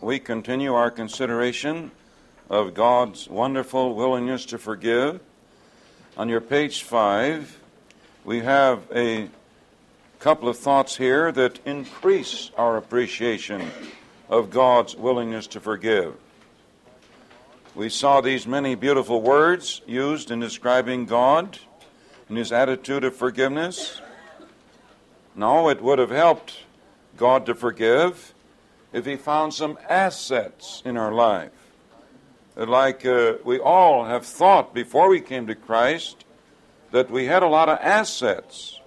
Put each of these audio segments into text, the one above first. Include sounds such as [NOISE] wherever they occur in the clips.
we continue our consideration of God's wonderful willingness to forgive. On your page five, we have a couple of thoughts here that increase our appreciation of God's willingness to forgive. We saw these many beautiful words used in describing God and his attitude of forgiveness. No, it would have helped God to forgive if he found some assets in our life. Like uh, we all have thought before we came to Christ that we had a lot of assets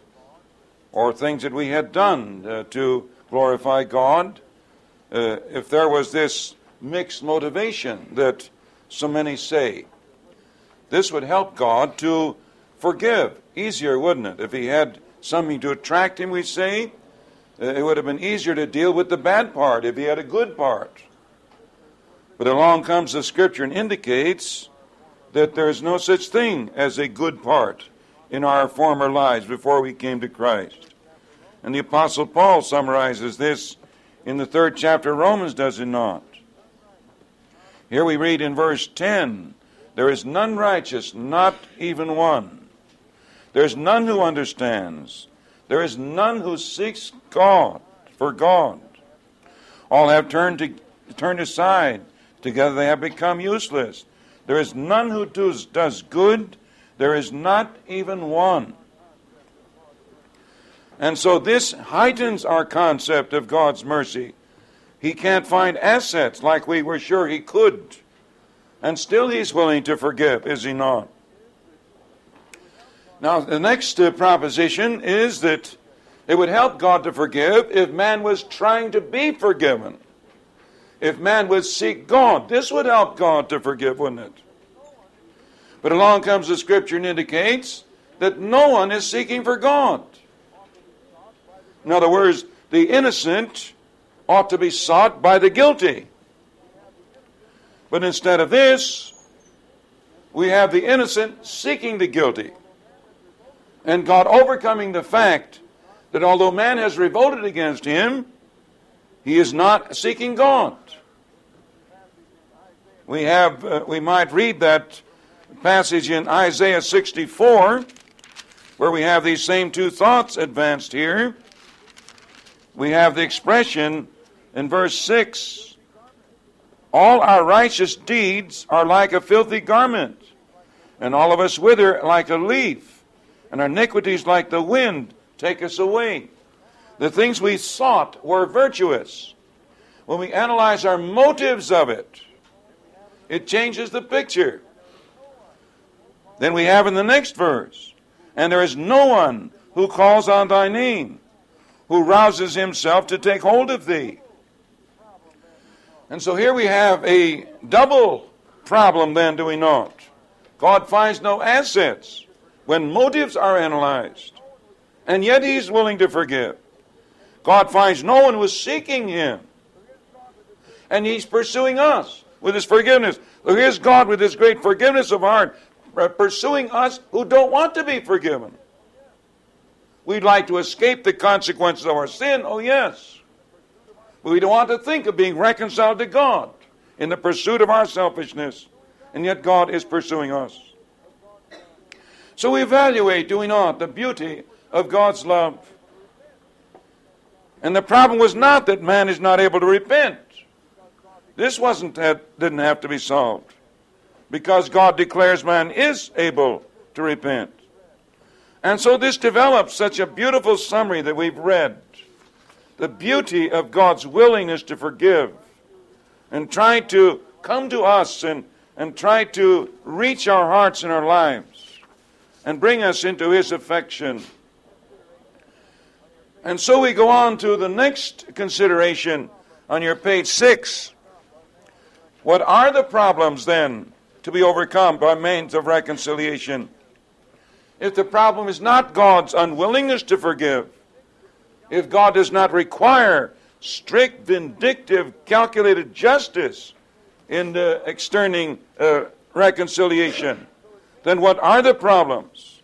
or things that we had done uh, to glorify God. Uh, if there was this mixed motivation that so many say, this would help God to forgive easier, wouldn't it? If he had something to attract him, we say, it would have been easier to deal with the bad part if he had a good part. But along comes the scripture and indicates that there is no such thing as a good part in our former lives before we came to Christ. And the Apostle Paul summarizes this in the third chapter of Romans, does he not? Here we read in verse 10 There is none righteous, not even one. There is none who understands. There is none who seeks God for God. All have turned to, turned aside. Together they have become useless. There is none who does, does good. There is not even one. And so this heightens our concept of God's mercy. He can't find assets like we were sure he could. And still he's willing to forgive, is he not? Now, the next uh, proposition is that it would help God to forgive if man was trying to be forgiven. If man would seek God, this would help God to forgive, wouldn't it? But along comes the scripture and indicates that no one is seeking for God. In other words, the innocent ought to be sought by the guilty. But instead of this, we have the innocent seeking the guilty and God overcoming the fact that although man has revolted against him, he is not seeking God. We have, uh, we might read that passage in Isaiah 64, where we have these same two thoughts advanced here. We have the expression in verse 6 All our righteous deeds are like a filthy garment, and all of us wither like a leaf and our iniquities like the wind take us away. The things we sought were virtuous. When we analyze our motives of it, it changes the picture. Then we have in the next verse, and there is no one who calls on thy name, who rouses himself to take hold of thee. And so here we have a double problem, then, do we not? God finds no assets when motives are analyzed, and yet he's willing to forgive. God finds no one was seeking him, and he's pursuing us with his forgiveness. Look, here's God with his great forgiveness of heart, uh, pursuing us who don't want to be forgiven. We'd like to escape the consequences of our sin, oh yes. But we don't want to think of being reconciled to God in the pursuit of our selfishness. And yet God is pursuing us. So we evaluate, do we not, the beauty of God's love. And the problem was not that man is not able to repent. This wasn't that didn't have to be solved. Because God declares man is able to repent. And so this develops such a beautiful summary that we've read. The beauty of God's willingness to forgive and try to come to us and, and try to reach our hearts and our lives and bring us into his affection. And so we go on to the next consideration on your page six. What are the problems then to be overcome by means of reconciliation? If the problem is not God's unwillingness to forgive, if God does not require strict, vindictive, calculated justice in the externing uh, reconciliation, then what are the problems?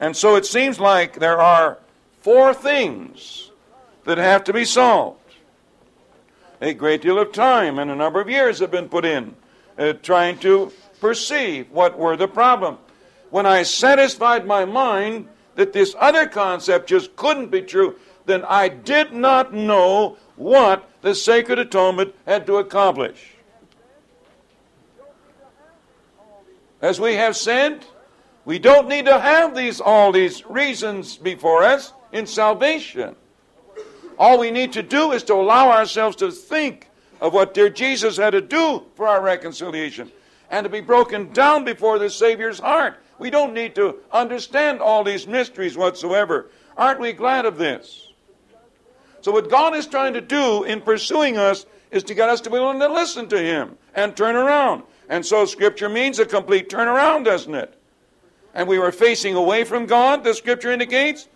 And so it seems like there are four things that have to be solved. a great deal of time and a number of years have been put in uh, trying to perceive what were the problem. When I satisfied my mind that this other concept just couldn't be true, then I did not know what the sacred atonement had to accomplish. As we have said, we don't need to have these all these reasons before us in salvation. All we need to do is to allow ourselves to think of what dear Jesus had to do for our reconciliation and to be broken down before the Savior's heart. We don't need to understand all these mysteries whatsoever. Aren't we glad of this? So, what God is trying to do in pursuing us is to get us to be willing to listen to Him and turn around. And so, Scripture means a complete turnaround, doesn't it? And we were facing away from God, the Scripture indicates,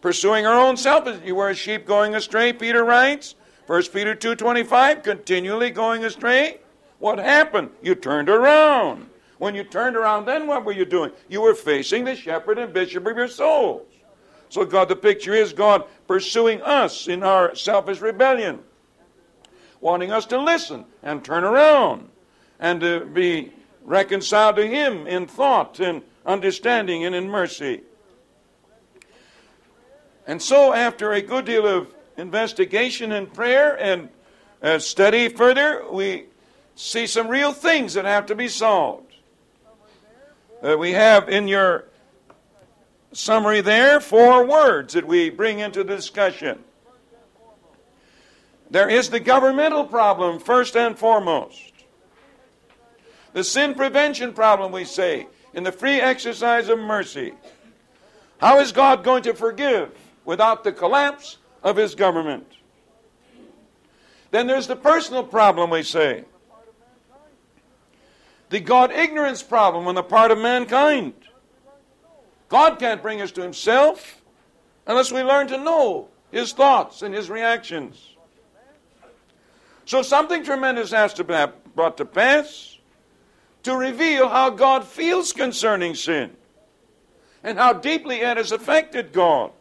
pursuing our own self. You were a sheep going astray, Peter writes. 1 Peter 2.25, continually going astray. What happened? You turned around. When you turned around, then what were you doing? You were facing the shepherd and bishop of your souls. So God, the picture is God pursuing us in our selfish rebellion, wanting us to listen and turn around and to be reconciled to Him in thought and understanding and in mercy. And so, after a good deal of investigation and prayer and uh, study further, we see some real things that have to be solved. Uh, we have in your summary there four words that we bring into the discussion. There is the governmental problem, first and foremost. The sin prevention problem, we say, in the free exercise of mercy. How is God going to forgive without the collapse of his government? Then there's the personal problem, we say. The God ignorance problem on the part of mankind. God can't bring us to himself unless we learn to know his thoughts and his reactions. So something tremendous has to be brought to pass to reveal how God feels concerning sin and how deeply it has affected God.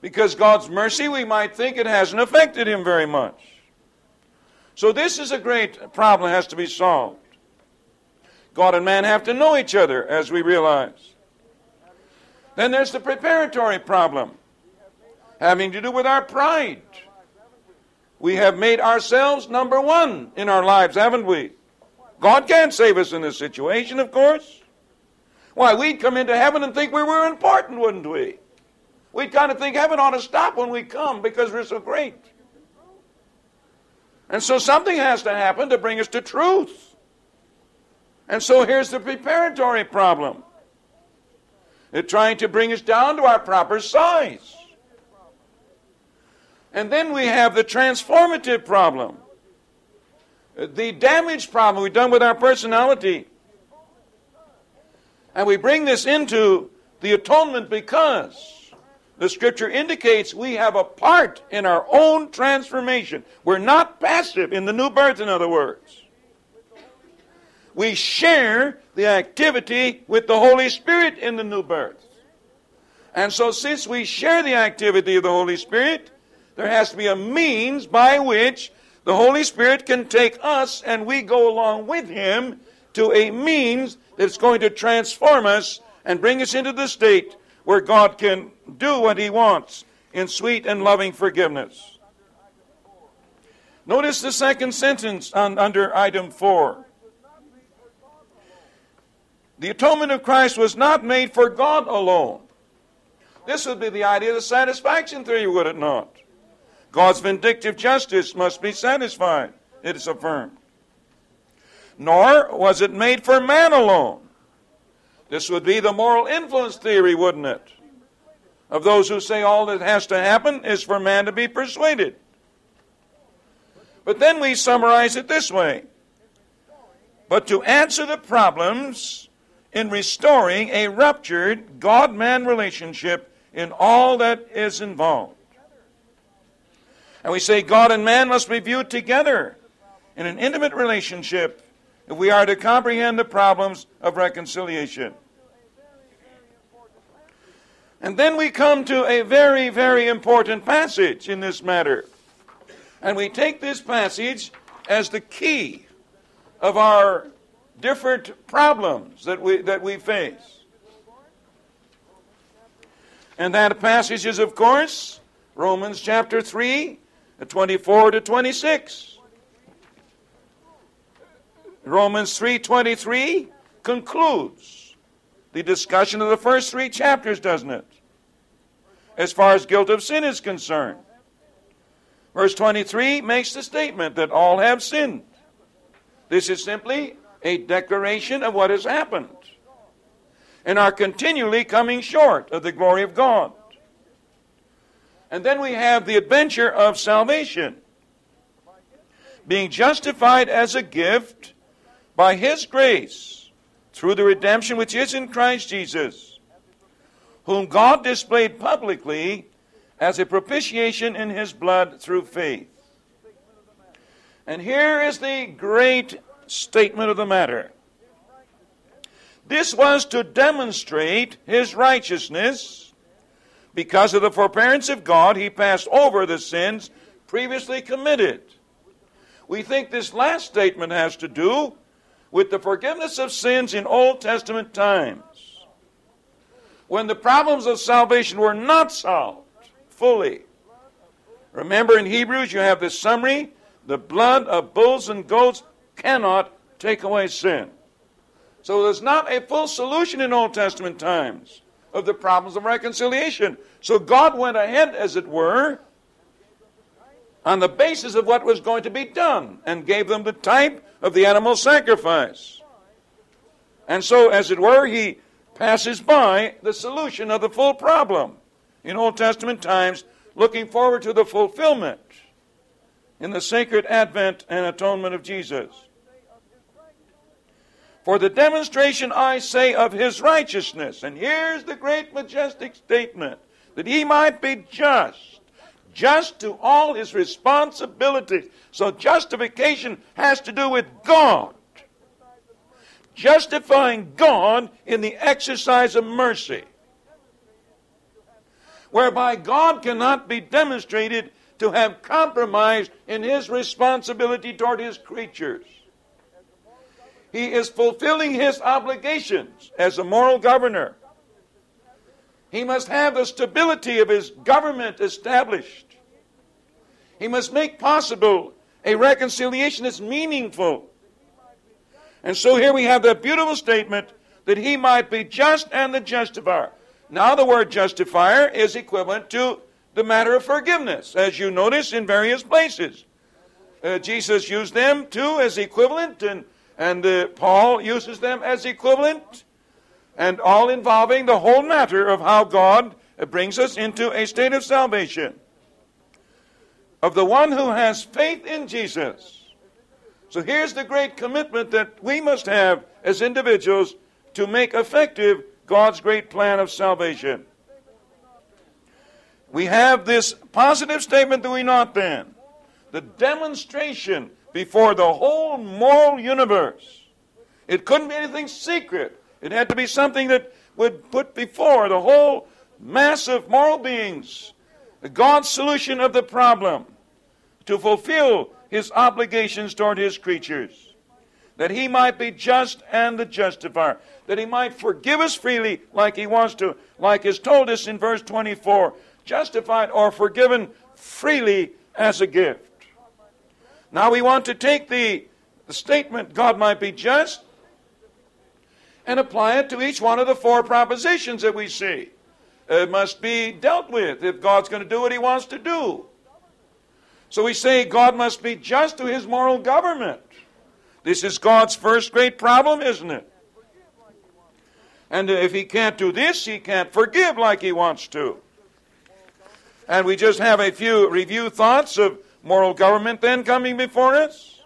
Because God's mercy, we might think it hasn't affected him very much. So this is a great problem that has to be solved. God and man have to know each other, as we realize. Then there's the preparatory problem, having to do with our pride. We have made ourselves number one in our lives, haven't we? God can't save us in this situation, of course. Why, we'd come into heaven and think we were important, wouldn't we? We'd kind of think heaven ought to stop when we come because we're so great. And so something has to happen to bring us to truth. And so here's the preparatory problem. It's trying to bring us down to our proper size. And then we have the transformative problem the damage problem we've done with our personality. And we bring this into the atonement because the scripture indicates we have a part in our own transformation. We're not passive in the new birth, in other words. We share the activity with the Holy Spirit in the new birth. And so, since we share the activity of the Holy Spirit, there has to be a means by which the Holy Spirit can take us and we go along with Him to a means that's going to transform us and bring us into the state where God can do what He wants in sweet and loving forgiveness. Notice the second sentence on, under item 4. The atonement of Christ was not made for God alone. This would be the idea of the satisfaction theory, would it not? God's vindictive justice must be satisfied, it is affirmed. Nor was it made for man alone. This would be the moral influence theory, wouldn't it? Of those who say all that has to happen is for man to be persuaded. But then we summarize it this way But to answer the problems in restoring a ruptured God man relationship in all that is involved. And we say God and man must be viewed together in an intimate relationship if we are to comprehend the problems of reconciliation. And then we come to a very, very important passage in this matter. And we take this passage as the key of our different problems that we, that we face. And that passage is, of course, Romans chapter 3, 24 to 26. Romans 3:23 concludes the discussion of the first 3 chapters, doesn't it? As far as guilt of sin is concerned. Verse 23 makes the statement that all have sinned. This is simply a declaration of what has happened and are continually coming short of the glory of God. And then we have the adventure of salvation. Being justified as a gift by His grace through the redemption which is in Christ Jesus, whom God displayed publicly as a propitiation in His blood through faith. And here is the great statement of the matter. This was to demonstrate his righteousness. Because of the forbearance of God, he passed over the sins previously committed. We think this last statement has to do with the forgiveness of sins in Old Testament times. When the problems of salvation were not solved fully. Remember in Hebrews, you have this summary the blood of bulls and goats cannot take away sin. So there's not a full solution in Old Testament times of the problems of reconciliation. So God went ahead, as it were, on the basis of what was going to be done and gave them the type of the animal sacrifice. And so, as it were, he passes by the solution of the full problem in Old Testament times, looking forward to the fulfillment in the sacred advent and atonement of Jesus. For the demonstration, I say, of his righteousness. And here's the great majestic statement that he might be just, just to all his responsibilities. So justification has to do with God. Justifying God in the exercise of mercy. Whereby God cannot be demonstrated to have compromised in his responsibility toward his creatures. He is fulfilling his obligations as a moral governor. He must have the stability of his government established. He must make possible a reconciliation that's meaningful. And so here we have that beautiful statement that he might be just and the justifier. Now, the word justifier is equivalent to the matter of forgiveness, as you notice in various places. Uh, Jesus used them too as equivalent, and and uh, Paul uses them as equivalent, and all involving the whole matter of how God brings us into a state of salvation. Of the one who has faith in Jesus. So here's the great commitment that we must have as individuals to make effective God's great plan of salvation. We have this positive statement, do we not, then? The demonstration before the whole moral universe. It couldn't be anything secret. It had to be something that would put before the whole mass of moral beings God's solution of the problem to fulfill his obligations toward his creatures. That he might be just and the justifier. That he might forgive us freely like he wants to, like is told us in verse 24. Justified or forgiven freely as a gift. Now we want to take the, the statement, God might be just, and apply it to each one of the four propositions that we see. It must be dealt with if God's going to do what he wants to do. So we say God must be just to his moral government. This is God's first great problem, isn't it? And if he can't do this, he can't forgive like he wants to. And we just have a few review thoughts of moral government then coming before us?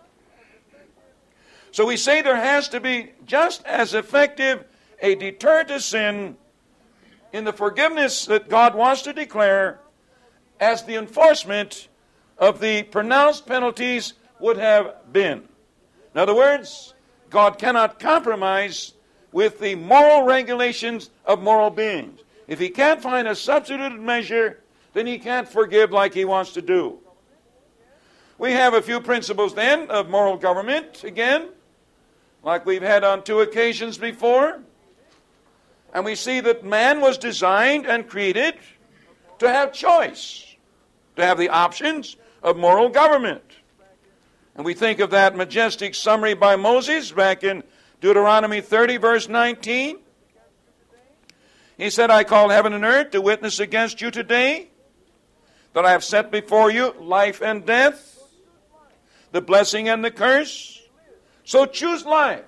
So we say there has to be just as effective a deterrent to sin in the forgiveness that God wants to declare as the enforcement of the pronounced penalties would have been. In other words, God cannot compromise with the moral regulations of moral beings. If he can't find a substituted measure, then he can't forgive like he wants to do. We have a few principles then of moral government again, like we've had on two occasions before. And we see that man was designed and created to have choice, to have the options of moral government. And we think of that majestic summary by Moses back in Deuteronomy 30, verse 19. He said, I call heaven and earth to witness against you today that I have set before you life and death, the blessing and the curse. So choose life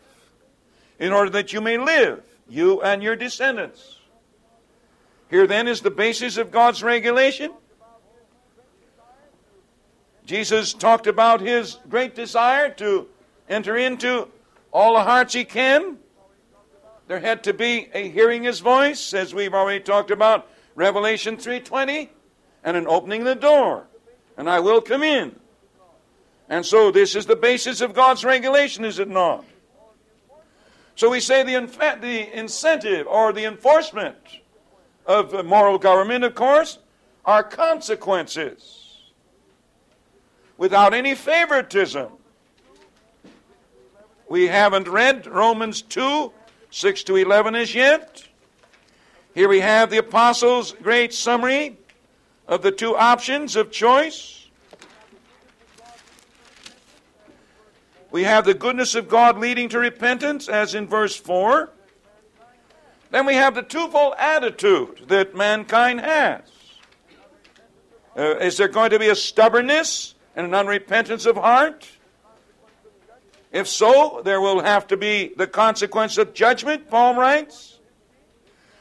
in order that you may live, you and your descendants. Here then is the basis of God's regulation. Jesus talked about his great desire to enter into all the hearts he can. There had to be a hearing his voice, as we've already talked about, Revelation 3:20, and an opening the door, and I will come in. And so this is the basis of God's regulation, is it not? So we say the, the incentive or the enforcement of moral government, of course, are consequences without any favoritism. We haven't read Romans 2 6 to 11 as yet. Here we have the Apostles' great summary of the two options of choice. We have the goodness of God leading to repentance, as in verse 4. Then we have the twofold attitude that mankind has. Uh, is there going to be a stubbornness and an unrepentance of heart? If so, there will have to be the consequence of judgment, Paul writes.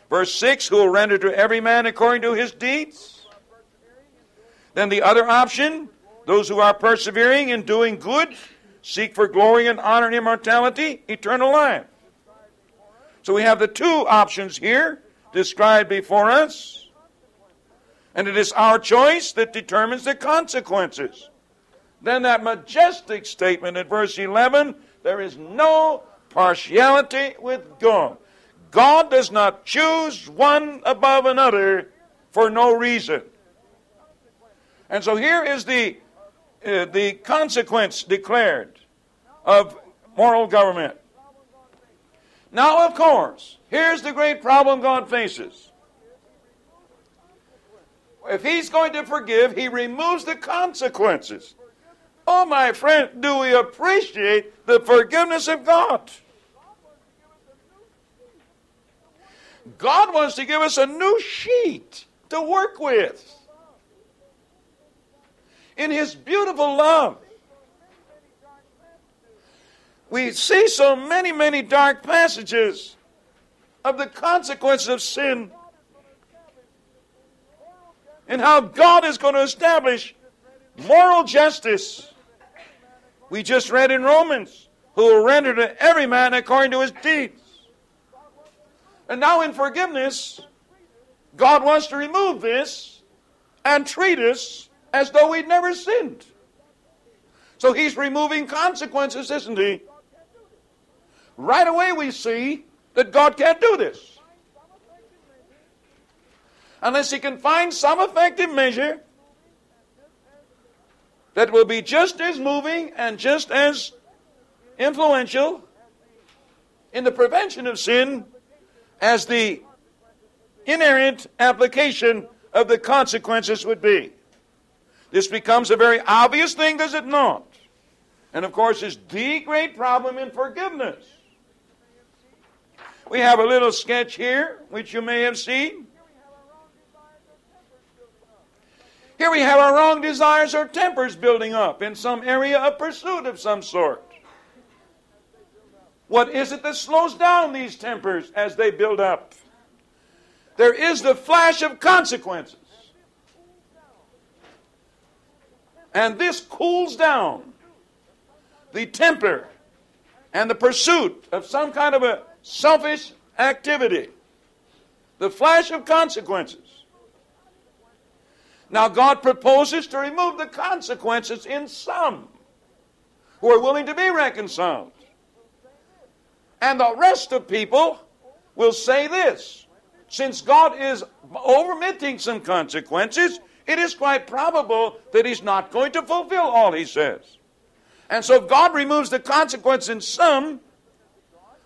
Verse 6 Who will render to every man according to his deeds. Then the other option those who are persevering in doing good seek for glory and honor and immortality, eternal life. So we have the two options here described before us. And it is our choice that determines the consequences. Then that majestic statement in verse 11 there is no partiality with God. God does not choose one above another for no reason. And so here is the, uh, the consequence declared of moral government. Now, of course, here's the great problem God faces. If He's going to forgive, He removes the consequences. Oh, my friend, do we appreciate the forgiveness of God? God wants to give us a new sheet to work with. In His beautiful love. We see so many, many dark passages of the consequences of sin and how God is going to establish moral justice we just read in Romans, who will render to every man according to his deeds. And now in forgiveness, God wants to remove this and treat us as though we'd never sinned. So he's removing consequences, isn't he? Right away we see that God can't do this. Unless he can find some effective measure that will be just as moving and just as influential in the prevention of sin as the inerrant application of the consequences would be. This becomes a very obvious thing, does it not? And of course, is the great problem in forgiveness. We have a little sketch here, which you may have seen. Here we have our wrong desires or tempers building up in some area of pursuit of some sort. What is it that slows down these tempers as they build up? There is the flash of consequences. And this cools down the temper and the pursuit of some kind of a selfish activity. The flash of consequences. Now, God proposes to remove the consequences in some who are willing to be reconciled. And the rest of people will say this since God is omitting some consequences, it is quite probable that he's not going to fulfill all he says. And so God removes the consequence in some,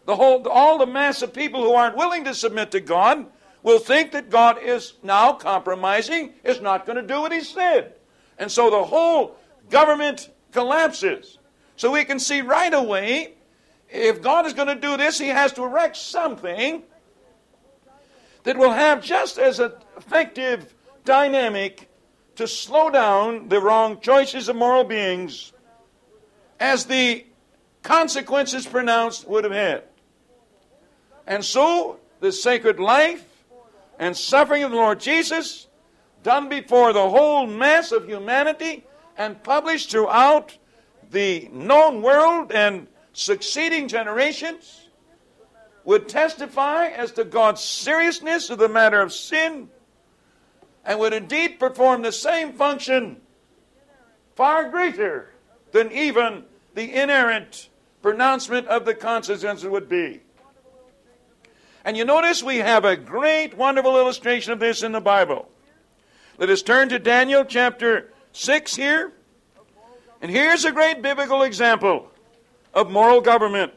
the whole, all the mass of people who aren't willing to submit to God will think that God is now compromising, is not going to do what he said. And so the whole government collapses. So we can see right away if God is going to do this, he has to erect something that will have just as effective dynamic to slow down the wrong choices of moral beings as the consequences pronounced would have had. And so, the sacred life and suffering of the Lord Jesus, done before the whole mass of humanity and published throughout the known world and succeeding generations, would testify as to God's seriousness of the matter of sin and would indeed perform the same function far greater than even the inerrant pronouncement of the consequences would be. And you notice we have a great, wonderful illustration of this in the Bible. Let us turn to Daniel chapter 6 here. And here's a great biblical example of moral government.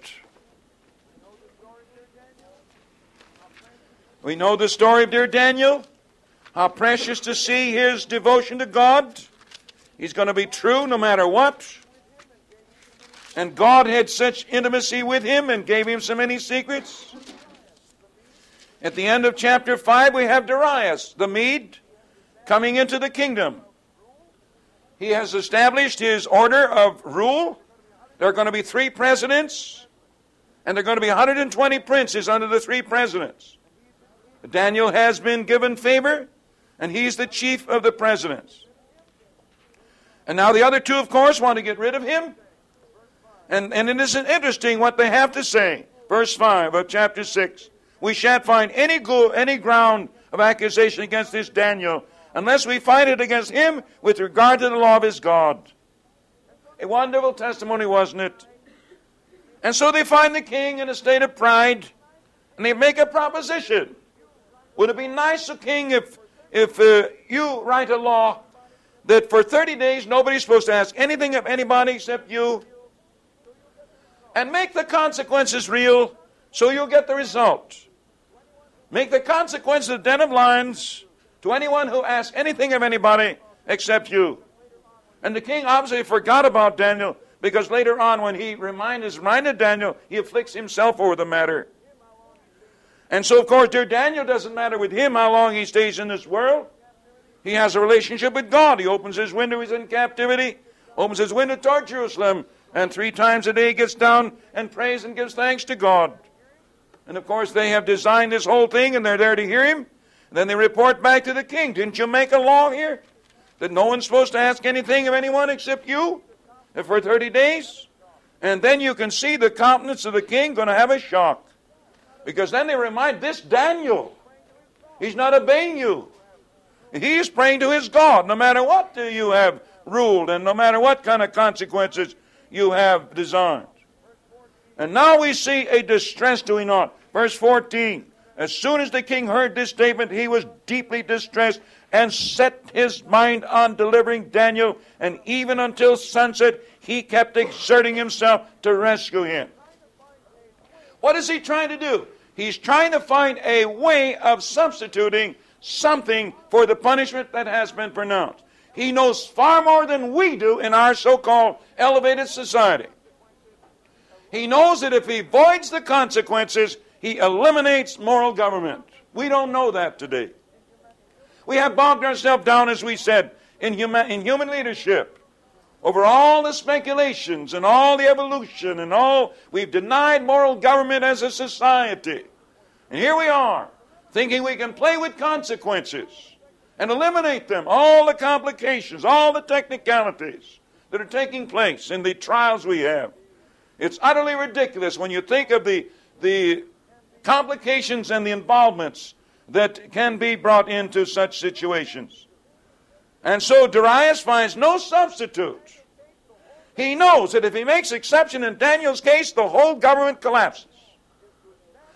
We know the story of dear Daniel. How precious to see his devotion to God. He's going to be true no matter what. And God had such intimacy with him and gave him so many secrets. At the end of chapter 5, we have Darius, the Mede, coming into the kingdom. He has established his order of rule. There are going to be three presidents, and there are going to be 120 princes under the three presidents. Daniel has been given favor, and he's the chief of the presidents. And now the other two, of course, want to get rid of him. And, and it is interesting what they have to say. Verse 5 of chapter 6 we shan't find any, go- any ground of accusation against this Daniel unless we find it against him with regard to the law of his God. A wonderful testimony, wasn't it? And so they find the king in a state of pride, and they make a proposition. Would it be nice, O king, if, if uh, you write a law that for 30 days nobody's supposed to ask anything of anybody except you? And make the consequences real so you'll get the result. Make the consequence a den of lions to anyone who asks anything of anybody except you. And the king obviously forgot about Daniel because later on, when he reminded, reminded Daniel, he afflicts himself over the matter. And so, of course, dear Daniel doesn't matter with him how long he stays in this world. He has a relationship with God. He opens his window, he's in captivity, opens his window toward Jerusalem, and three times a day gets down and prays and gives thanks to God. And of course, they have designed this whole thing and they're there to hear him. And then they report back to the king. Didn't you make a law here that no one's supposed to ask anything of anyone except you for 30 days? And then you can see the countenance of the king going to have a shock. Because then they remind this Daniel, he's not obeying you. He's praying to his God, no matter what you have ruled and no matter what kind of consequences you have designed. And now we see a distress doing on. Verse 14. As soon as the king heard this statement, he was deeply distressed and set his mind on delivering Daniel. And even until sunset, he kept exerting himself to rescue him. What is he trying to do? He's trying to find a way of substituting something for the punishment that has been pronounced. He knows far more than we do in our so called elevated society. He knows that if he avoids the consequences, he eliminates moral government. We don't know that today. We have bogged ourselves down, as we said, in human, in human leadership over all the speculations and all the evolution and all. We've denied moral government as a society. And here we are, thinking we can play with consequences and eliminate them, all the complications, all the technicalities that are taking place in the trials we have. It's utterly ridiculous when you think of the, the complications and the involvements that can be brought into such situations. And so Darius finds no substitute. He knows that if he makes exception in Daniel's case, the whole government collapses.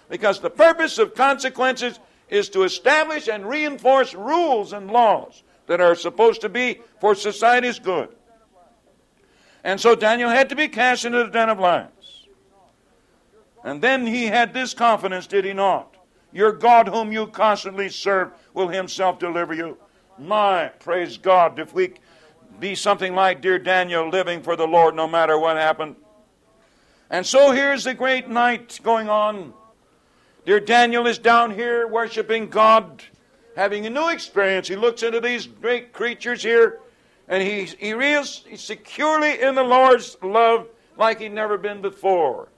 Because the purpose of consequences is to establish and reinforce rules and laws that are supposed to be for society's good. And so Daniel had to be cast into the den of lions. And then he had this confidence, did he not? Your God, whom you constantly serve, will himself deliver you. My, praise God, if we be something like dear Daniel, living for the Lord no matter what happened. And so here's the great night going on. Dear Daniel is down here worshiping God, having a new experience. He looks into these great creatures here, and he, he is securely in the Lord's love like he'd never been before.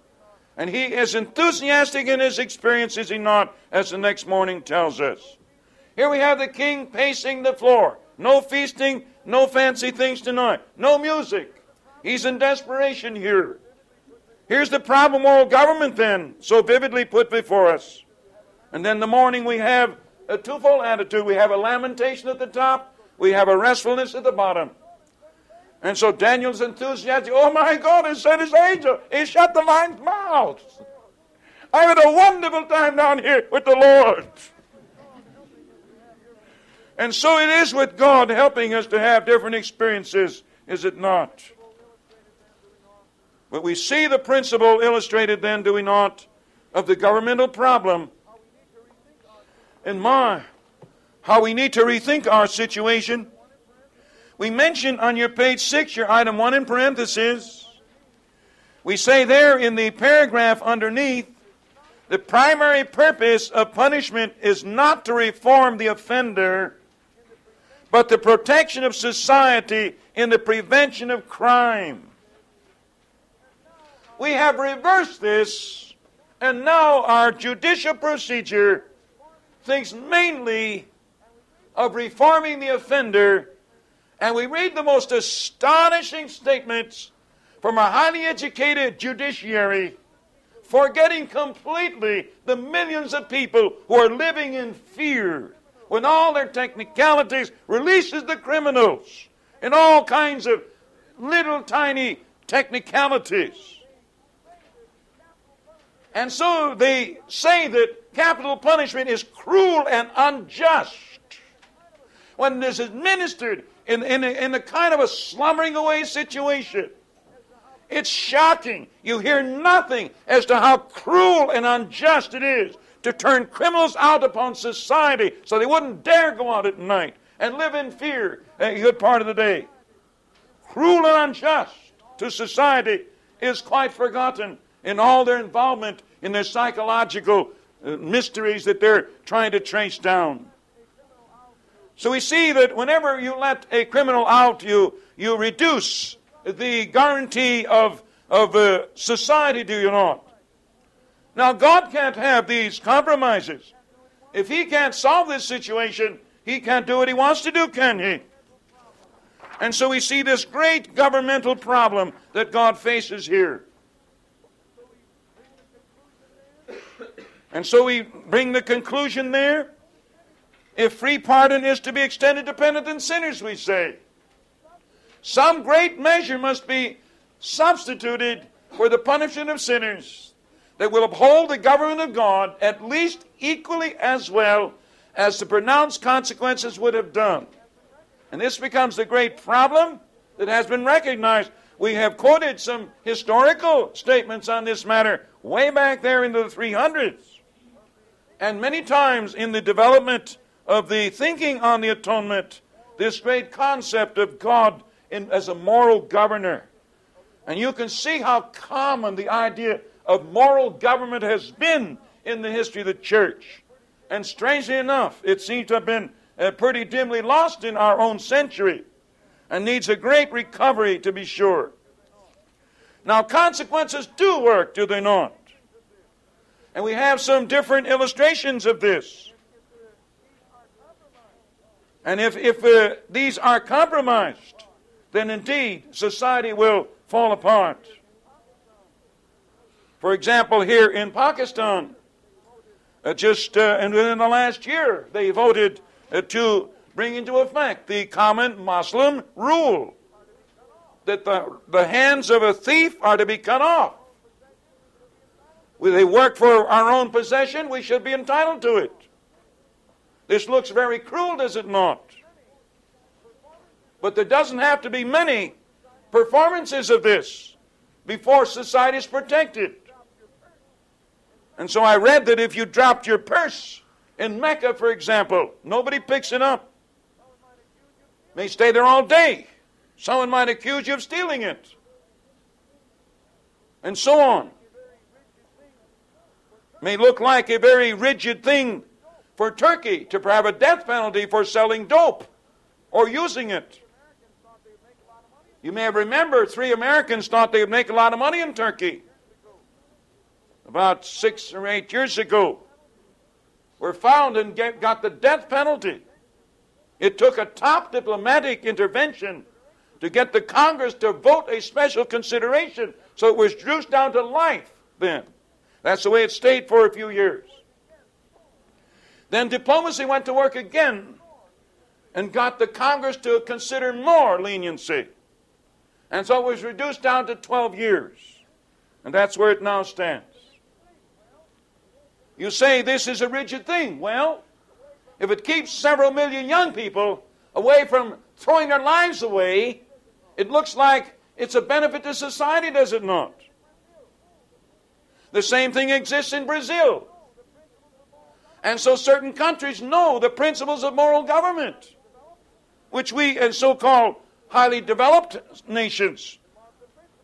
And he is enthusiastic in his experience, is he not, as the next morning tells us. Here we have the king pacing the floor. No feasting, no fancy things tonight, no music. He's in desperation here. Here's the problem world government, then, so vividly put before us. And then the morning we have a twofold attitude. We have a lamentation at the top, we have a restfulness at the bottom. And so Daniel's enthusiastic. Oh my God, he sent his angel. He shut the lion's mouths. I had a wonderful time down here with the Lord. And so it is with God helping us to have different experiences, is it not? But we see the principle illustrated then, do we not, of the governmental problem. And my, how we need to rethink our situation. We mention on your page six, your item one in parentheses, we say there in the paragraph underneath, the primary purpose of punishment is not to reform the offender, but the protection of society in the prevention of crime. We have reversed this, and now our judicial procedure thinks mainly of reforming the offender, and we read the most astonishing statements from a highly educated judiciary, forgetting completely the millions of people who are living in fear when all their technicalities releases the criminals in all kinds of little tiny technicalities. And so they say that capital punishment is cruel and unjust when this is administered in, in, a, in a kind of a slumbering away situation. It's shocking. You hear nothing as to how cruel and unjust it is to turn criminals out upon society so they wouldn't dare go out at night and live in fear a good part of the day. Cruel and unjust to society is quite forgotten in all their involvement in their psychological uh, mysteries that they're trying to trace down. So we see that whenever you let a criminal out, you, you reduce the guarantee of, of uh, society, do you not? Now, God can't have these compromises. If He can't solve this situation, He can't do what He wants to do, can He? And so we see this great governmental problem that God faces here. And so we bring the conclusion there. If free pardon is to be extended to penitent sinners, we say, some great measure must be substituted for the punishment of sinners that will uphold the government of God at least equally as well as the pronounced consequences would have done. And this becomes the great problem that has been recognized. We have quoted some historical statements on this matter way back there into the 300s. And many times in the development of the thinking on the atonement, this great concept of God in, as a moral governor. And you can see how common the idea of moral government has been in the history of the church. And strangely enough, it seems to have been uh, pretty dimly lost in our own century and needs a great recovery to be sure. Now, consequences do work, do they not? And we have some different illustrations of this. And if, if uh, these are compromised, then indeed society will fall apart. For example, here in Pakistan, uh, just uh, within the last year, they voted uh, to bring into effect the common Muslim rule that the, the hands of a thief are to be cut off they work for our own possession, we should be entitled to it. This looks very cruel, does it not? But there doesn't have to be many performances of this before society is protected. And so I read that if you dropped your purse in Mecca, for example, nobody picks it up. May stay there all day. Someone might accuse you of stealing it. And so on. May look like a very rigid thing for Turkey to have a death penalty for selling dope or using it. You may remember three Americans thought they would make a lot of money in Turkey about six or eight years ago. Were found and get, got the death penalty. It took a top diplomatic intervention to get the Congress to vote a special consideration. So it was reduced down to life then. That's the way it stayed for a few years. Then diplomacy went to work again and got the Congress to consider more leniency. And so it was reduced down to 12 years. And that's where it now stands. You say this is a rigid thing. Well, if it keeps several million young people away from throwing their lives away, it looks like it's a benefit to society, does it not? The same thing exists in Brazil. And so certain countries know the principles of moral government, which we, as so called highly developed nations,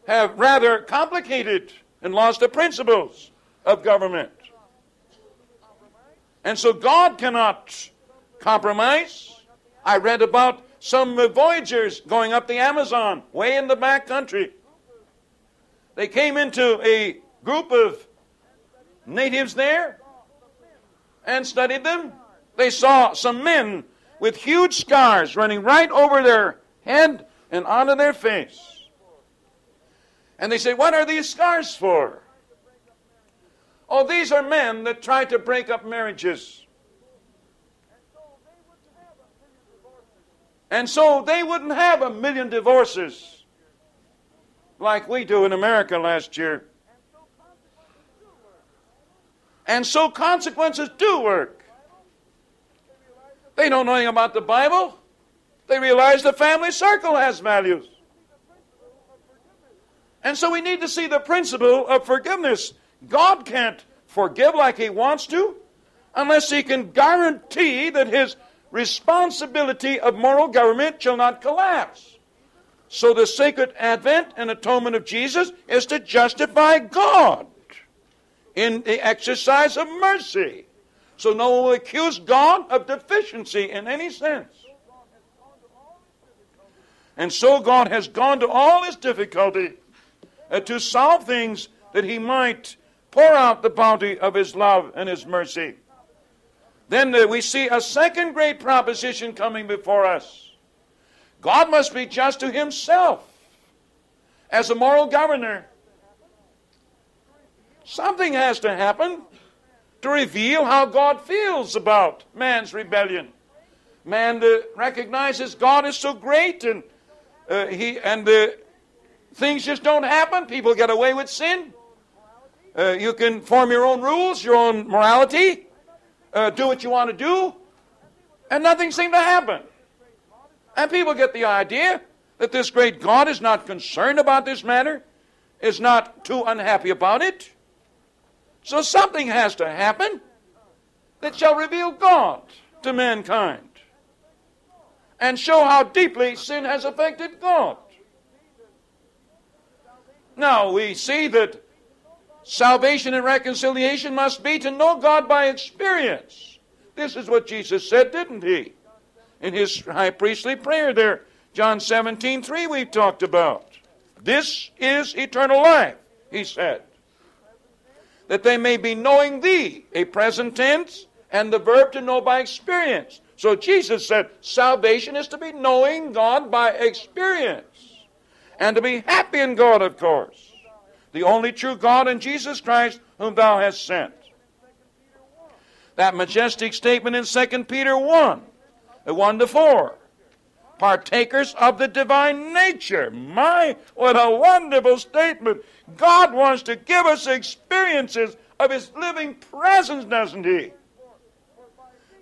have rather complicated and lost the principles of government. And so God cannot compromise. I read about some voyagers going up the Amazon, way in the back country. They came into a group of natives there and studied them. They saw some men with huge scars running right over their head and onto their face. And they say, What are these scars for? Oh, these are men that try to break up marriages. And so they wouldn't have a million divorces like we do in America last year. And so consequences do work. They don't know anything about the Bible. They realize the family circle has values. And so we need to see the principle of forgiveness. God can't forgive like He wants to unless He can guarantee that His responsibility of moral government shall not collapse. So the sacred advent and atonement of Jesus is to justify God in the exercise of mercy. So no one will accuse God of deficiency in any sense. And so God has gone to all his difficulty uh, to solve things that he might pour out the bounty of his love and his mercy. Then uh, we see a second great proposition coming before us. God must be just to himself as a moral governor. Something has to happen to reveal how God feels about man's rebellion. Man uh, recognizes God is so great and uh, he and uh, things just don't happen. People get away with sin. Uh, you can form your own rules, your own morality, uh, do what you want to do, and nothing seems to happen. And people get the idea that this great God is not concerned about this matter, is not too unhappy about it. So something has to happen that shall reveal God to mankind and show how deeply sin has affected God. Now we see that Salvation and reconciliation must be to know God by experience. This is what Jesus said, didn't he? In his high priestly prayer there, John 17, 3, we talked about. This is eternal life, he said. That they may be knowing thee, a present tense, and the verb to know by experience. So Jesus said, salvation is to be knowing God by experience. And to be happy in God, of course the only true God and Jesus Christ whom thou hast sent. That majestic statement in 2 Peter 1, the 1 to 4. Partakers of the divine nature. My, what a wonderful statement. God wants to give us experiences of His living presence, doesn't He?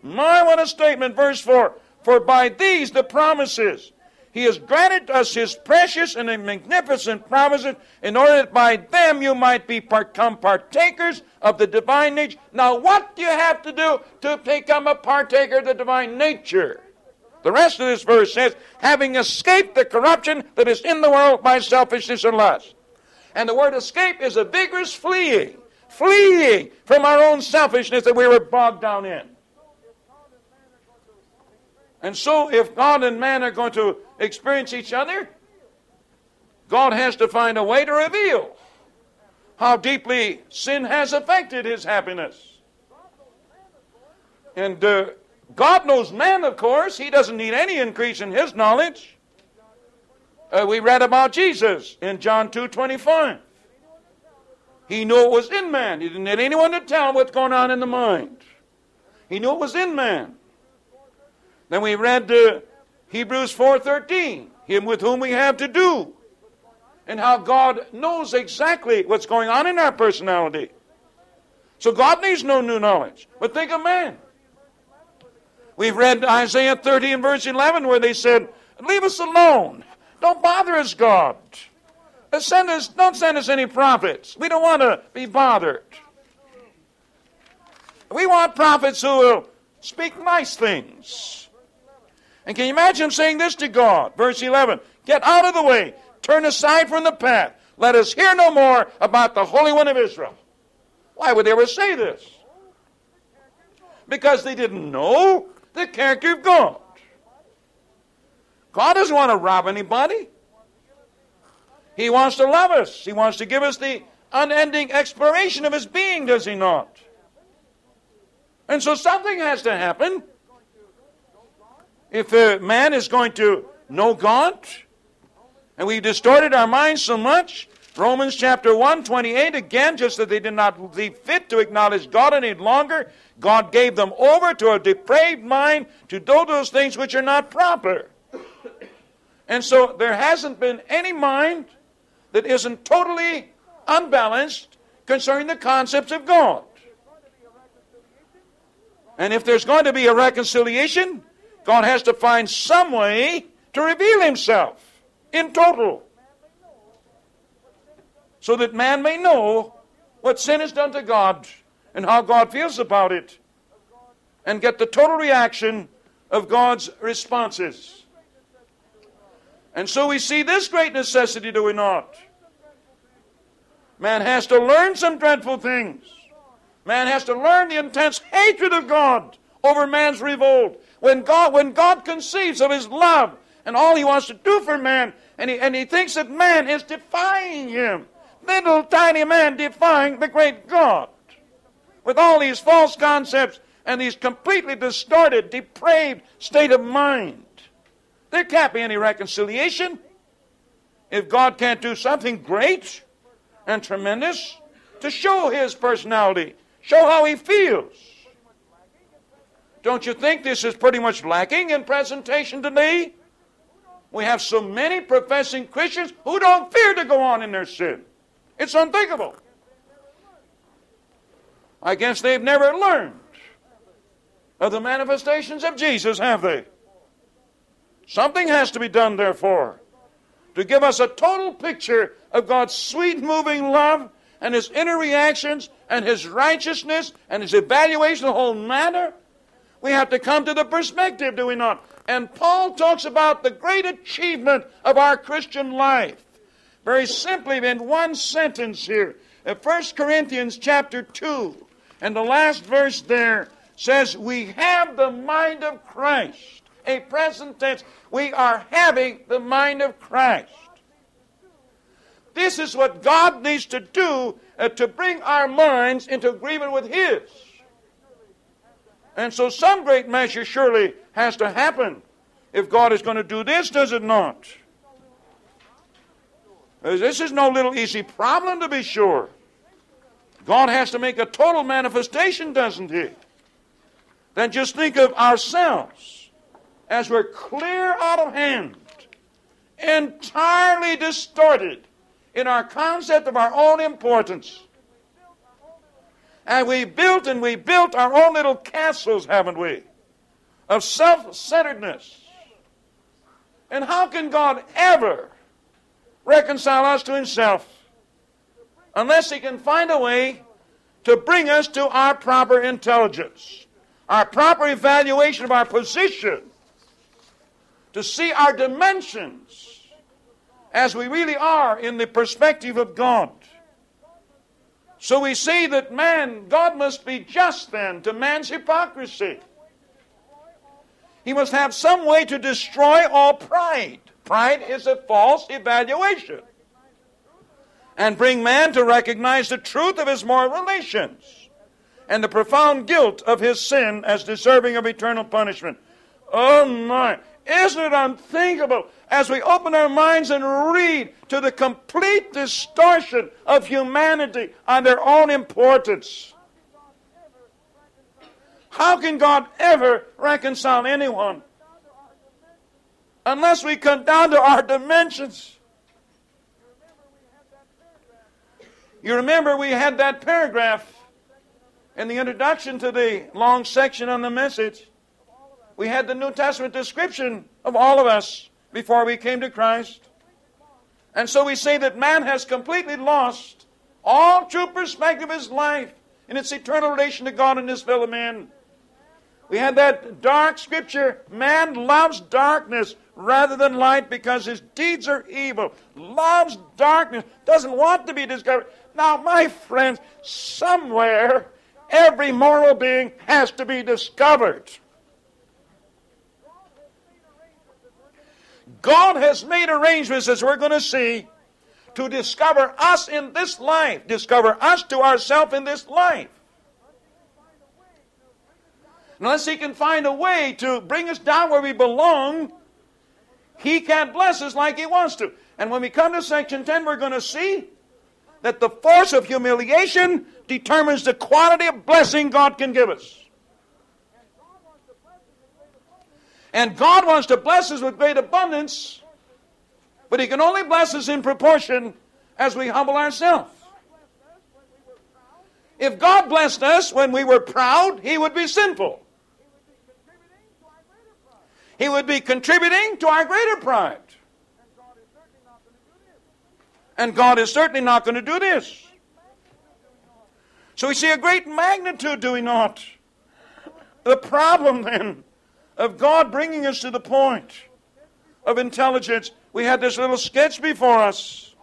My, what a statement. Verse 4 For by these the promises He has granted us His precious and magnificent promises in order that by them you might become partakers of the divine nature. Now, what do you have to do to become a partaker of the divine nature? The rest of this verse says, having escaped the corruption that is in the world by selfishness and lust. And the word escape is a vigorous fleeing, fleeing from our own selfishness that we were bogged down in. And so, if God and man are going to experience each other, God has to find a way to reveal how deeply sin has affected his happiness. And uh, God knows man, of course. He doesn't need any increase in his knowledge. Uh, we read about Jesus in John 2 25. He knew it was in man. He didn't need anyone to tell what's going on in the mind. He knew it was in man. Then we read uh, Hebrews 4:13, him with whom we have to do, and how God knows exactly what's going on in our personality. So God needs no new knowledge. But think of man. We've read Isaiah 30 and verse 11 where they said, "Leave us alone. Don't bother us, God. Send us, don't send us any prophets. We don't want to be bothered. We want prophets who will speak nice things." And can you imagine saying this to God? Verse 11 Get out of the way, turn aside from the path. Let us hear no more about the Holy One of Israel. Why would they ever say this? Because they didn't know the character of God. God doesn't want to rob anybody. He wants to love us. He wants to give us the unending exploration of His being, does He not? And so something has to happen if a man is going to know God, and we've distorted our minds so much, Romans chapter 1, 28, again, just that they did not see fit to acknowledge God any longer, God gave them over to a depraved mind to do those things which are not proper. And so there hasn't been any mind that isn't totally unbalanced concerning the concepts of God. And if there's going to be a reconciliation, God has to find some way to reveal himself in total so that man may know what sin has done to God and how God feels about it and get the total reaction of God's responses. And so we see this great necessity, do we not? Man has to learn some dreadful things. Man has to learn the intense hatred of God over man's revolt. When God, when God conceives of his love and all he wants to do for man, and he, and he thinks that man is defying him, little tiny man defying the great God, with all these false concepts and these completely distorted, depraved state of mind. There can't be any reconciliation if God can't do something great and tremendous to show his personality, show how he feels. Don't you think this is pretty much lacking in presentation today? We have so many professing Christians who don't fear to go on in their sin. It's unthinkable. I guess they've never learned of the manifestations of Jesus, have they? Something has to be done, therefore, to give us a total picture of God's sweet moving love and His inner reactions and His righteousness and His evaluation of the whole matter we have to come to the perspective, do we not? And Paul talks about the great achievement of our Christian life. Very simply, in one sentence here. 1 Corinthians chapter 2, and the last verse there says, We have the mind of Christ. A present tense. We are having the mind of Christ. This is what God needs to do uh, to bring our minds into agreement with His. And so some great measure surely has to happen. If God is going to do this, does it not? This is no little easy problem to be sure. God has to make a total manifestation, doesn't He? Then just think of ourselves as we're clear out of hand, entirely distorted in our concept of our own importance. And we built and we built our own little castles, haven't we? Of self centeredness. And how can God ever reconcile us to Himself unless He can find a way to bring us to our proper intelligence, our proper evaluation of our position, to see our dimensions as we really are in the perspective of God. So we see that man, God must be just then to man's hypocrisy. He must have some way to destroy all pride. Pride is a false evaluation. And bring man to recognize the truth of his moral relations and the profound guilt of his sin as deserving of eternal punishment. Oh my. Isn't it unthinkable as we open our minds and read to the complete distortion of humanity on their own importance? How can God ever reconcile anyone unless we come down to our dimensions? You remember we had that paragraph in the introduction to the long section on the message. We had the New Testament description of all of us before we came to Christ. And so we say that man has completely lost all true perspective of his life in its eternal relation to God and his fellow men. We had that dark scripture man loves darkness rather than light because his deeds are evil. Loves darkness, doesn't want to be discovered. Now, my friends, somewhere every moral being has to be discovered. God has made arrangements, as we're going to see, to discover us in this life, discover us to ourselves in this life. Unless He can find a way to bring us down where we belong, He can't bless us like He wants to. And when we come to section 10, we're going to see that the force of humiliation determines the quantity of blessing God can give us. And God wants to bless us with great abundance, but He can only bless us in proportion as we humble ourselves. If God blessed us when we were proud, He would be sinful. He would be contributing to our greater pride. And God is certainly not going to do this. So we see a great magnitude, do we not? The problem then of God bringing us to the point of intelligence, we had this little sketch before us.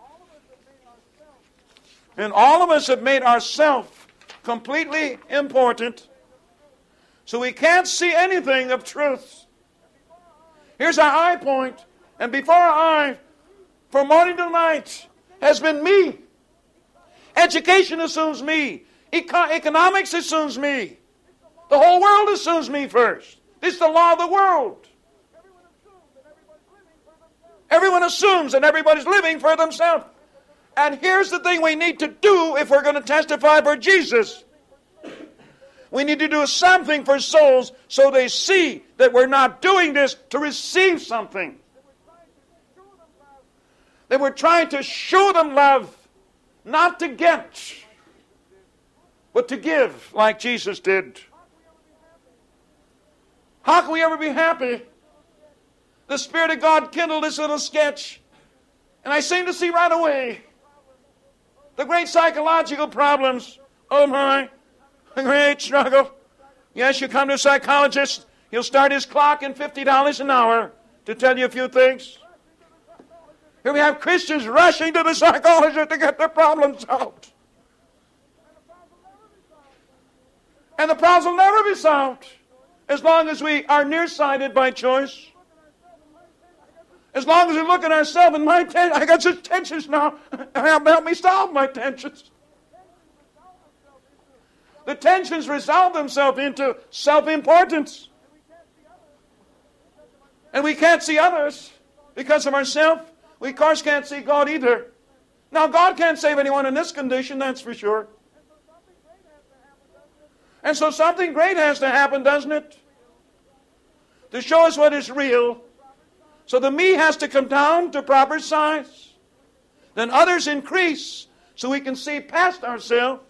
And all of us have made ourselves completely important. So we can't see anything of truth. Here's our eye point. And before our eye, from morning to night, has been me. Education assumes me. Eco- economics assumes me. The whole world assumes me first. This is the law of the world. Everyone assumes and everybody's living for themselves. And here's the thing we need to do if we're going to testify for Jesus. We need to do something for souls so they see that we're not doing this to receive something. That we're trying to show them love, not to get, but to give, like Jesus did. How can we ever be happy? The Spirit of God kindled this little sketch, and I seem to see right away the great psychological problems. Oh my, a great struggle. Yes, you come to a psychologist, he'll start his clock in $50 an hour to tell you a few things. Here we have Christians rushing to the psychologist to get their problems solved. And the problems will never be solved as long as we are nearsighted by choice. As long as we look at ourselves and my ten- I got such tensions now, [LAUGHS] help me solve my tensions. The tensions resolve themselves into self importance. And we can't see others because of ourselves. We, of course, can't see God either. Now, God can't save anyone in this condition, that's for sure. And so something great has to happen, doesn't it? To show us what is real. So the me has to come down to proper size. Then others increase so we can see past ourselves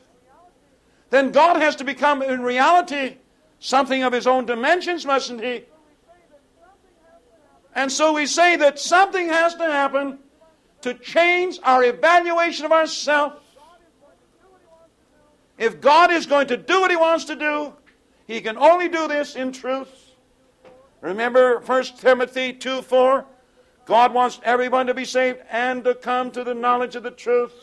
then God has to become, in reality, something of his own dimensions, mustn't he? And so we say that something has to happen to change our evaluation of ourselves. If God is going to do what He wants to do, He can only do this in truth. Remember 1 Timothy 2 4? God wants everyone to be saved and to come to the knowledge of the truth.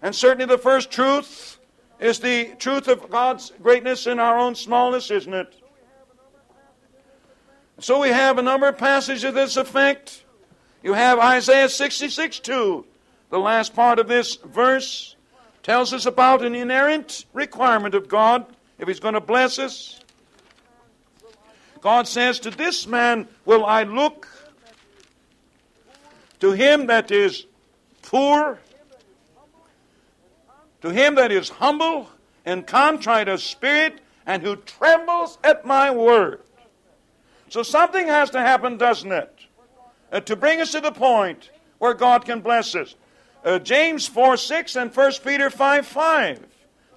And certainly the first truth is the truth of God's greatness in our own smallness, isn't it? So we have a number of passages of this effect. You have Isaiah 66 2. The last part of this verse tells us about an inerrant requirement of God if He's going to bless us. God says, To this man will I look, to him that is poor, to him that is humble and contrite of spirit, and who trembles at my word. So something has to happen, doesn't it? Uh, to bring us to the point where God can bless us. Uh, James 4 6 and 1 Peter 5 5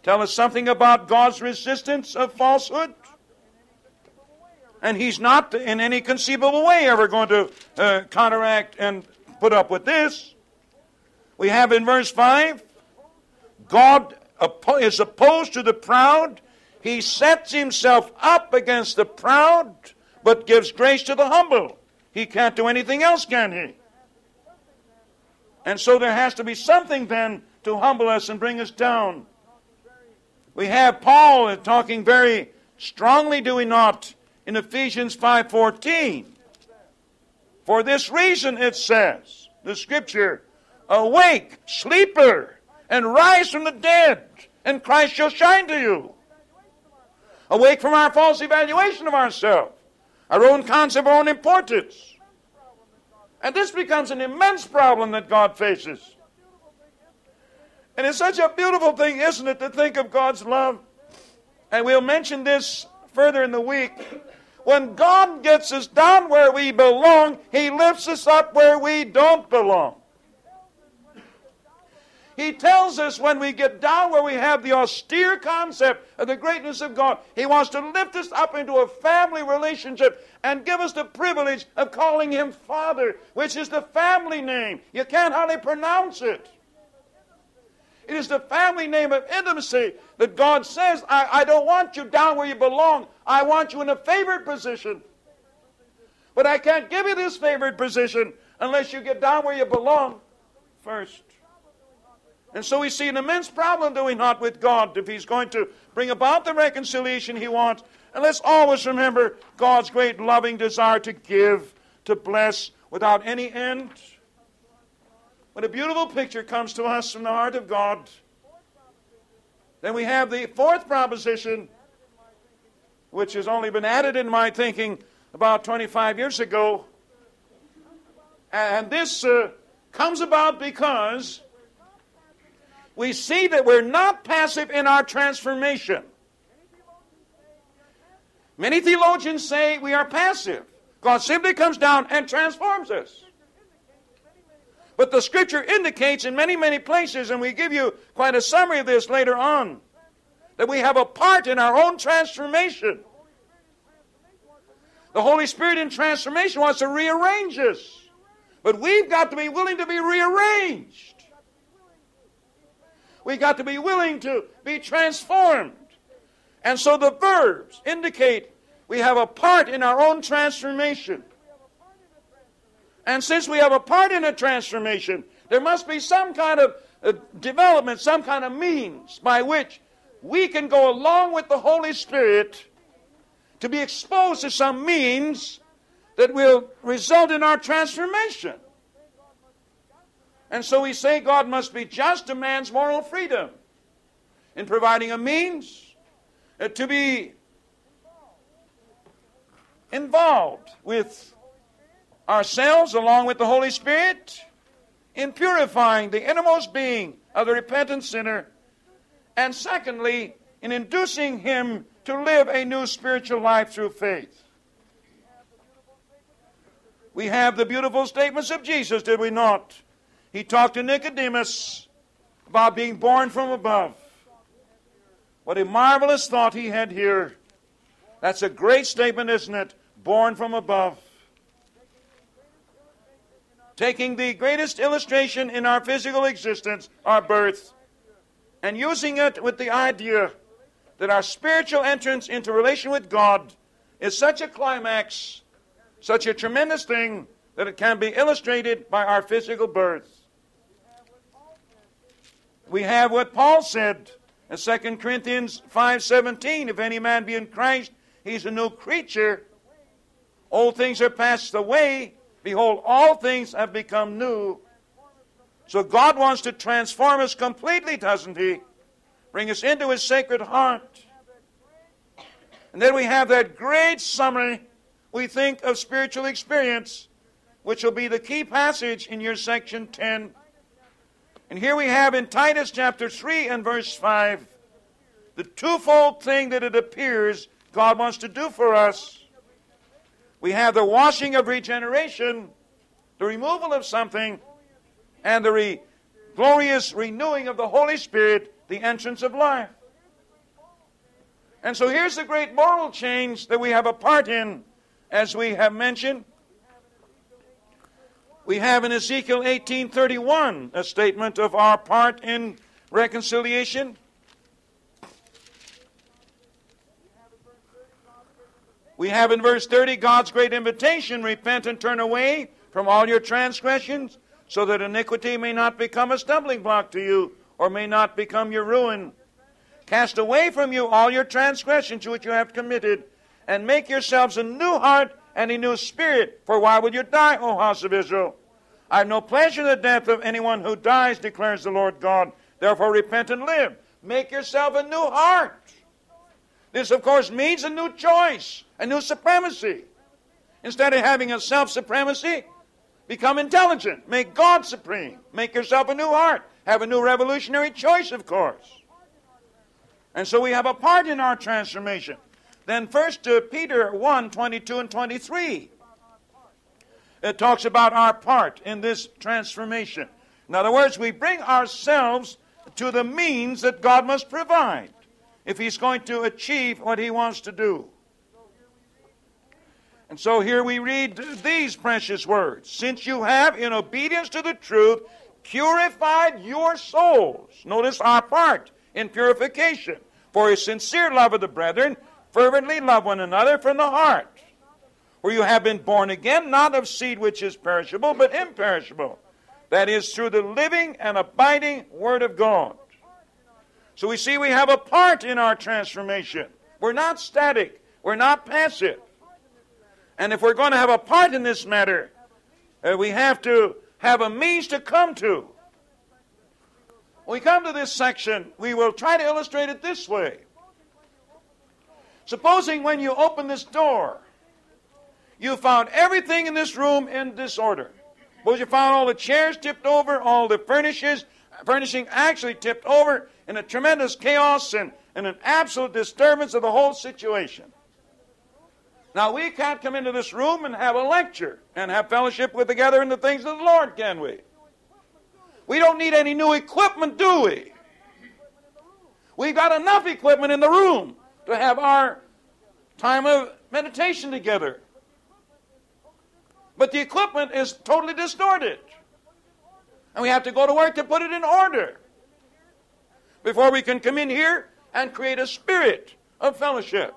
tell us something about God's resistance of falsehood. And He's not in any conceivable way ever going to uh, counteract and put up with this. We have in verse 5 God is opposed to the proud. He sets himself up against the proud, but gives grace to the humble. He can't do anything else, can he? And so there has to be something then to humble us and bring us down. We have Paul talking very strongly, do we not, in Ephesians 5:14. For this reason it says, the scripture, awake, sleeper, and rise from the dead, and Christ shall shine to you. Awake from our false evaluation of ourselves, our own concept, our own importance. And this becomes an immense problem that God faces. And it's such a beautiful thing, isn't it, to think of God's love? And we'll mention this further in the week. When God gets us down where we belong, He lifts us up where we don't belong. He tells us when we get down where we have the austere concept of the greatness of God, He wants to lift us up into a family relationship and give us the privilege of calling Him Father, which is the family name. You can't hardly pronounce it. It is the family name of intimacy that God says, I, I don't want you down where you belong. I want you in a favored position. But I can't give you this favored position unless you get down where you belong first. And so we see an immense problem, do we not, with God if He's going to bring about the reconciliation He wants. And let's always remember God's great loving desire to give, to bless without any end. When a beautiful picture comes to us from the heart of God, then we have the fourth proposition, which has only been added in my thinking about 25 years ago. And this uh, comes about because we see that we're not passive in our transformation. Many theologians say we are passive. God simply comes down and transforms us. But the scripture indicates in many, many places, and we give you quite a summary of this later on, that we have a part in our own transformation. The Holy Spirit in transformation wants to rearrange us. But we've got to be willing to be rearranged. We've got to be willing to be transformed. And so the verbs indicate we have a part in our own transformation. And since we have a part in a transformation, there must be some kind of uh, development, some kind of means by which we can go along with the Holy Spirit to be exposed to some means that will result in our transformation. And so we say God must be just to man's moral freedom in providing a means uh, to be involved with ourselves along with the Holy Spirit in purifying the innermost being of the repentant sinner, and secondly, in inducing him to live a new spiritual life through faith. We have the beautiful statements of Jesus, did we not? He talked to Nicodemus about being born from above. What a marvelous thought he had here. That's a great statement, isn't it? Born from above. taking the greatest illustration in our physical existence, our birth, and using it with the idea that our spiritual entrance into relation with God is such a climax, such a tremendous thing, that it can be illustrated by our physical birth. We have what Paul said in 2 Corinthians 5:17, if any man be in Christ, he's a new creature. Old things are passed away, behold all things have become new. So God wants to transform us completely, doesn't he? Bring us into his sacred heart. And then we have that great summary we think of spiritual experience, which will be the key passage in your section 10. And here we have in Titus chapter 3 and verse 5 the twofold thing that it appears God wants to do for us. We have the washing of regeneration, the removal of something, and the re- glorious renewing of the Holy Spirit, the entrance of life. And so here's the great moral change that we have a part in, as we have mentioned. We have in Ezekiel 18:31 a statement of our part in reconciliation. We have in verse 30 God's great invitation repent and turn away from all your transgressions, so that iniquity may not become a stumbling block to you, or may not become your ruin. Cast away from you all your transgressions which you have committed, and make yourselves a new heart and a new spirit. For why would you die, O house of Israel? I have no pleasure in the death of anyone who dies, declares the Lord God. Therefore repent and live. Make yourself a new heart. This, of course, means a new choice, a new supremacy. Instead of having a self supremacy, become intelligent. Make God supreme. Make yourself a new heart. Have a new revolutionary choice, of course. And so we have a part in our transformation. Then first Peter 1, 22 and 23. It talks about our part in this transformation. In other words, we bring ourselves to the means that God must provide if He's going to achieve what He wants to do. And so here we read these precious words Since you have, in obedience to the truth, purified your souls. Notice our part in purification. For a sincere love of the brethren, fervently love one another from the heart. For you have been born again, not of seed which is perishable, but imperishable. That is, through the living and abiding Word of God. So we see we have a part in our transformation. We're not static, we're not passive. And if we're going to have a part in this matter, uh, we have to have a means to come to. When we come to this section, we will try to illustrate it this way. Supposing when you open this door, you found everything in this room in disorder. Suppose you found all the chairs tipped over, all the furnishes, furnishing actually tipped over in a tremendous chaos and, and an absolute disturbance of the whole situation. Now, we can't come into this room and have a lecture and have fellowship with together in the things of the Lord, can we? We don't need any new equipment, do we? We've got enough equipment in the room to have our time of meditation together. But the equipment is totally distorted. And we have to go to work to put it in order before we can come in here and create a spirit of fellowship.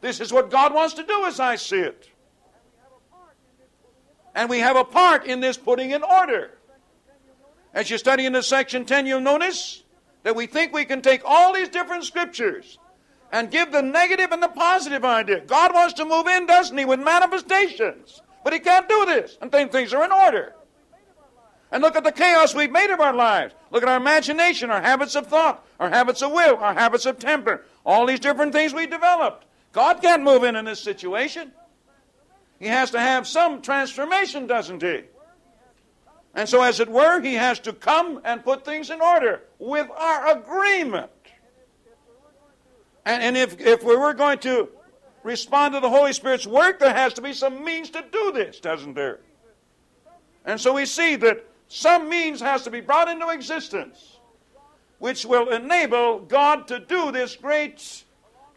This is what God wants to do as I see it. And we have a part in this putting in order. As you study in the section 10, you'll notice that we think we can take all these different scriptures and give the negative and the positive idea. God wants to move in, doesn't He, with manifestations. But He can't do this until things are in order. And look at the chaos we've made of our lives. Look at our imagination, our habits of thought, our habits of will, our habits of temper, all these different things we developed. God can't move in in this situation. He has to have some transformation, doesn't He? And so, as it were, he has to come and put things in order with our agreement. And, and if, if we were going to respond to the Holy Spirit's work, there has to be some means to do this, doesn't there? And so we see that some means has to be brought into existence which will enable God to do this great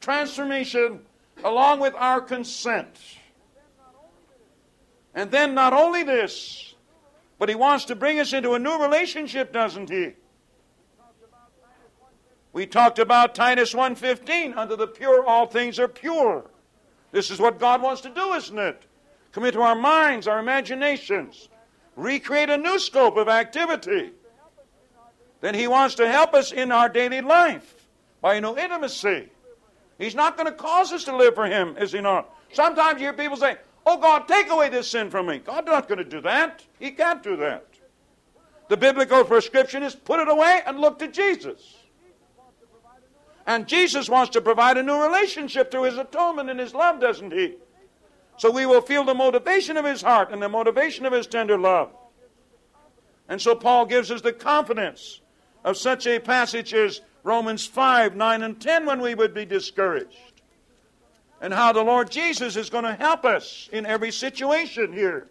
transformation along with our consent. And then not only this, But He wants to bring us into a new relationship, doesn't He? We talked about Titus 1:15, under the pure all things are pure. This is what God wants to do, isn't it? Come into our minds, our imaginations, recreate a new scope of activity. Then He wants to help us in our daily life by new intimacy. He's not going to cause us to live for Him, is He not? Sometimes you hear people say, Oh God, take away this sin from me. God's not going to do that. He can't do that. The biblical prescription is put it away and look to Jesus. And Jesus wants to provide a new relationship through his atonement and his love, doesn't he? So we will feel the motivation of his heart and the motivation of his tender love. And so Paul gives us the confidence of such a passage as Romans 5, 9, and 10 when we would be discouraged. And how the Lord Jesus is going to help us in every situation here.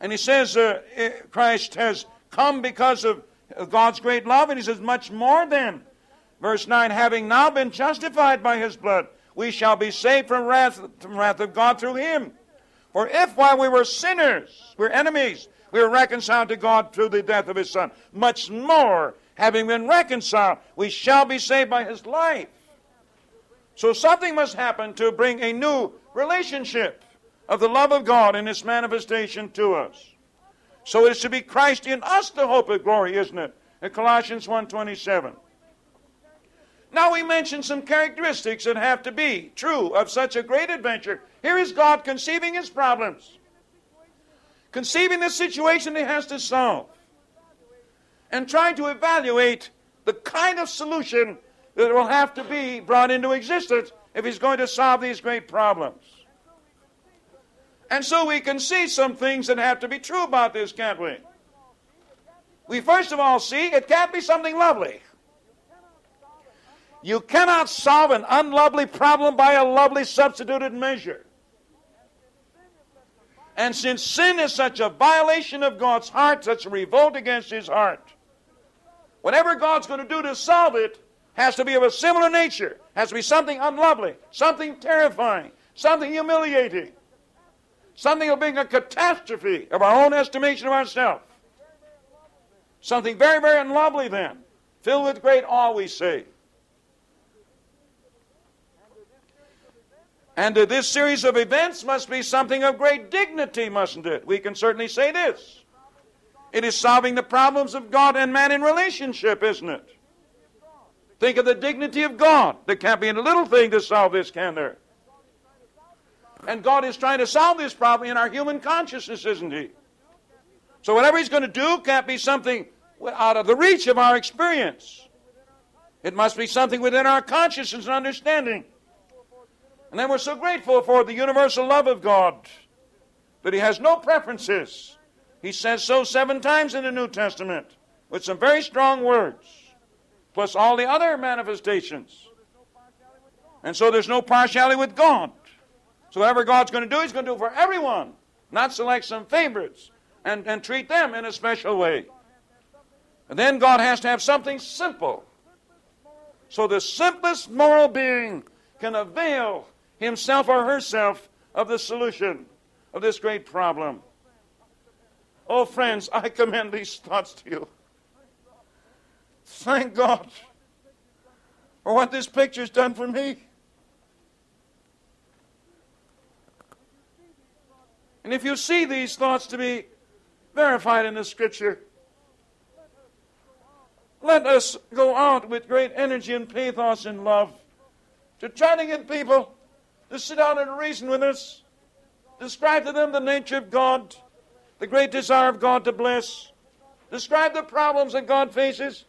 And he says uh, eh, Christ has come because of God's great love, and he says, much more than Verse 9 Having now been justified by his blood, we shall be saved from wrath, from wrath of God through him. For if while we were sinners, we're enemies, we were reconciled to God through the death of his Son, much more, having been reconciled, we shall be saved by his life. So something must happen to bring a new relationship of the love of God in its manifestation to us. So it is to be Christ in us the hope of glory, isn't it? In Colossians 1.27. Now we mention some characteristics that have to be true of such a great adventure. Here is God conceiving his problems, conceiving the situation he has to solve, and trying to evaluate the kind of solution that will have to be brought into existence if he's going to solve these great problems. And so we can see some things that have to be true about this, can't we? We first of all see it can't be something lovely. You cannot solve an unlovely problem by a lovely substituted measure. And since sin is such a violation of God's heart, such a revolt against His heart, whatever God's going to do to solve it has to be of a similar nature, has to be something unlovely, something terrifying, something humiliating, something of being a catastrophe of our own estimation of ourselves. Something very, very unlovely, then, filled with great awe, we say. And uh, this series of events must be something of great dignity, mustn't it? We can certainly say this. It is solving the problems of God and man in relationship, isn't it? Think of the dignity of God. There can't be any little thing to solve this, can there? And God is trying to solve this problem in our human consciousness, isn't He? So whatever He's going to do can't be something out of the reach of our experience. It must be something within our consciousness and understanding. And then we're so grateful for the universal love of God that He has no preferences. He says so seven times in the New Testament with some very strong words, plus all the other manifestations. And so there's no partiality with God. So whatever God's going to do, He's going to do for everyone, not select some favorites and, and treat them in a special way. And then God has to have something simple. So the simplest moral being can avail himself or herself of the solution of this great problem. Oh, friends, I commend these thoughts to you. Thank God for what this picture's done for me. And if you see these thoughts to be verified in the Scripture, let us go out with great energy and pathos and love to try to get people to sit down and reason with us, describe to them the nature of God, the great desire of God to bless, describe the problems that God faces,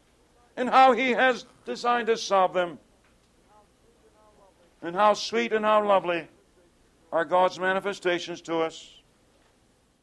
and how He has designed to solve them. And how sweet and how lovely are God's manifestations to us.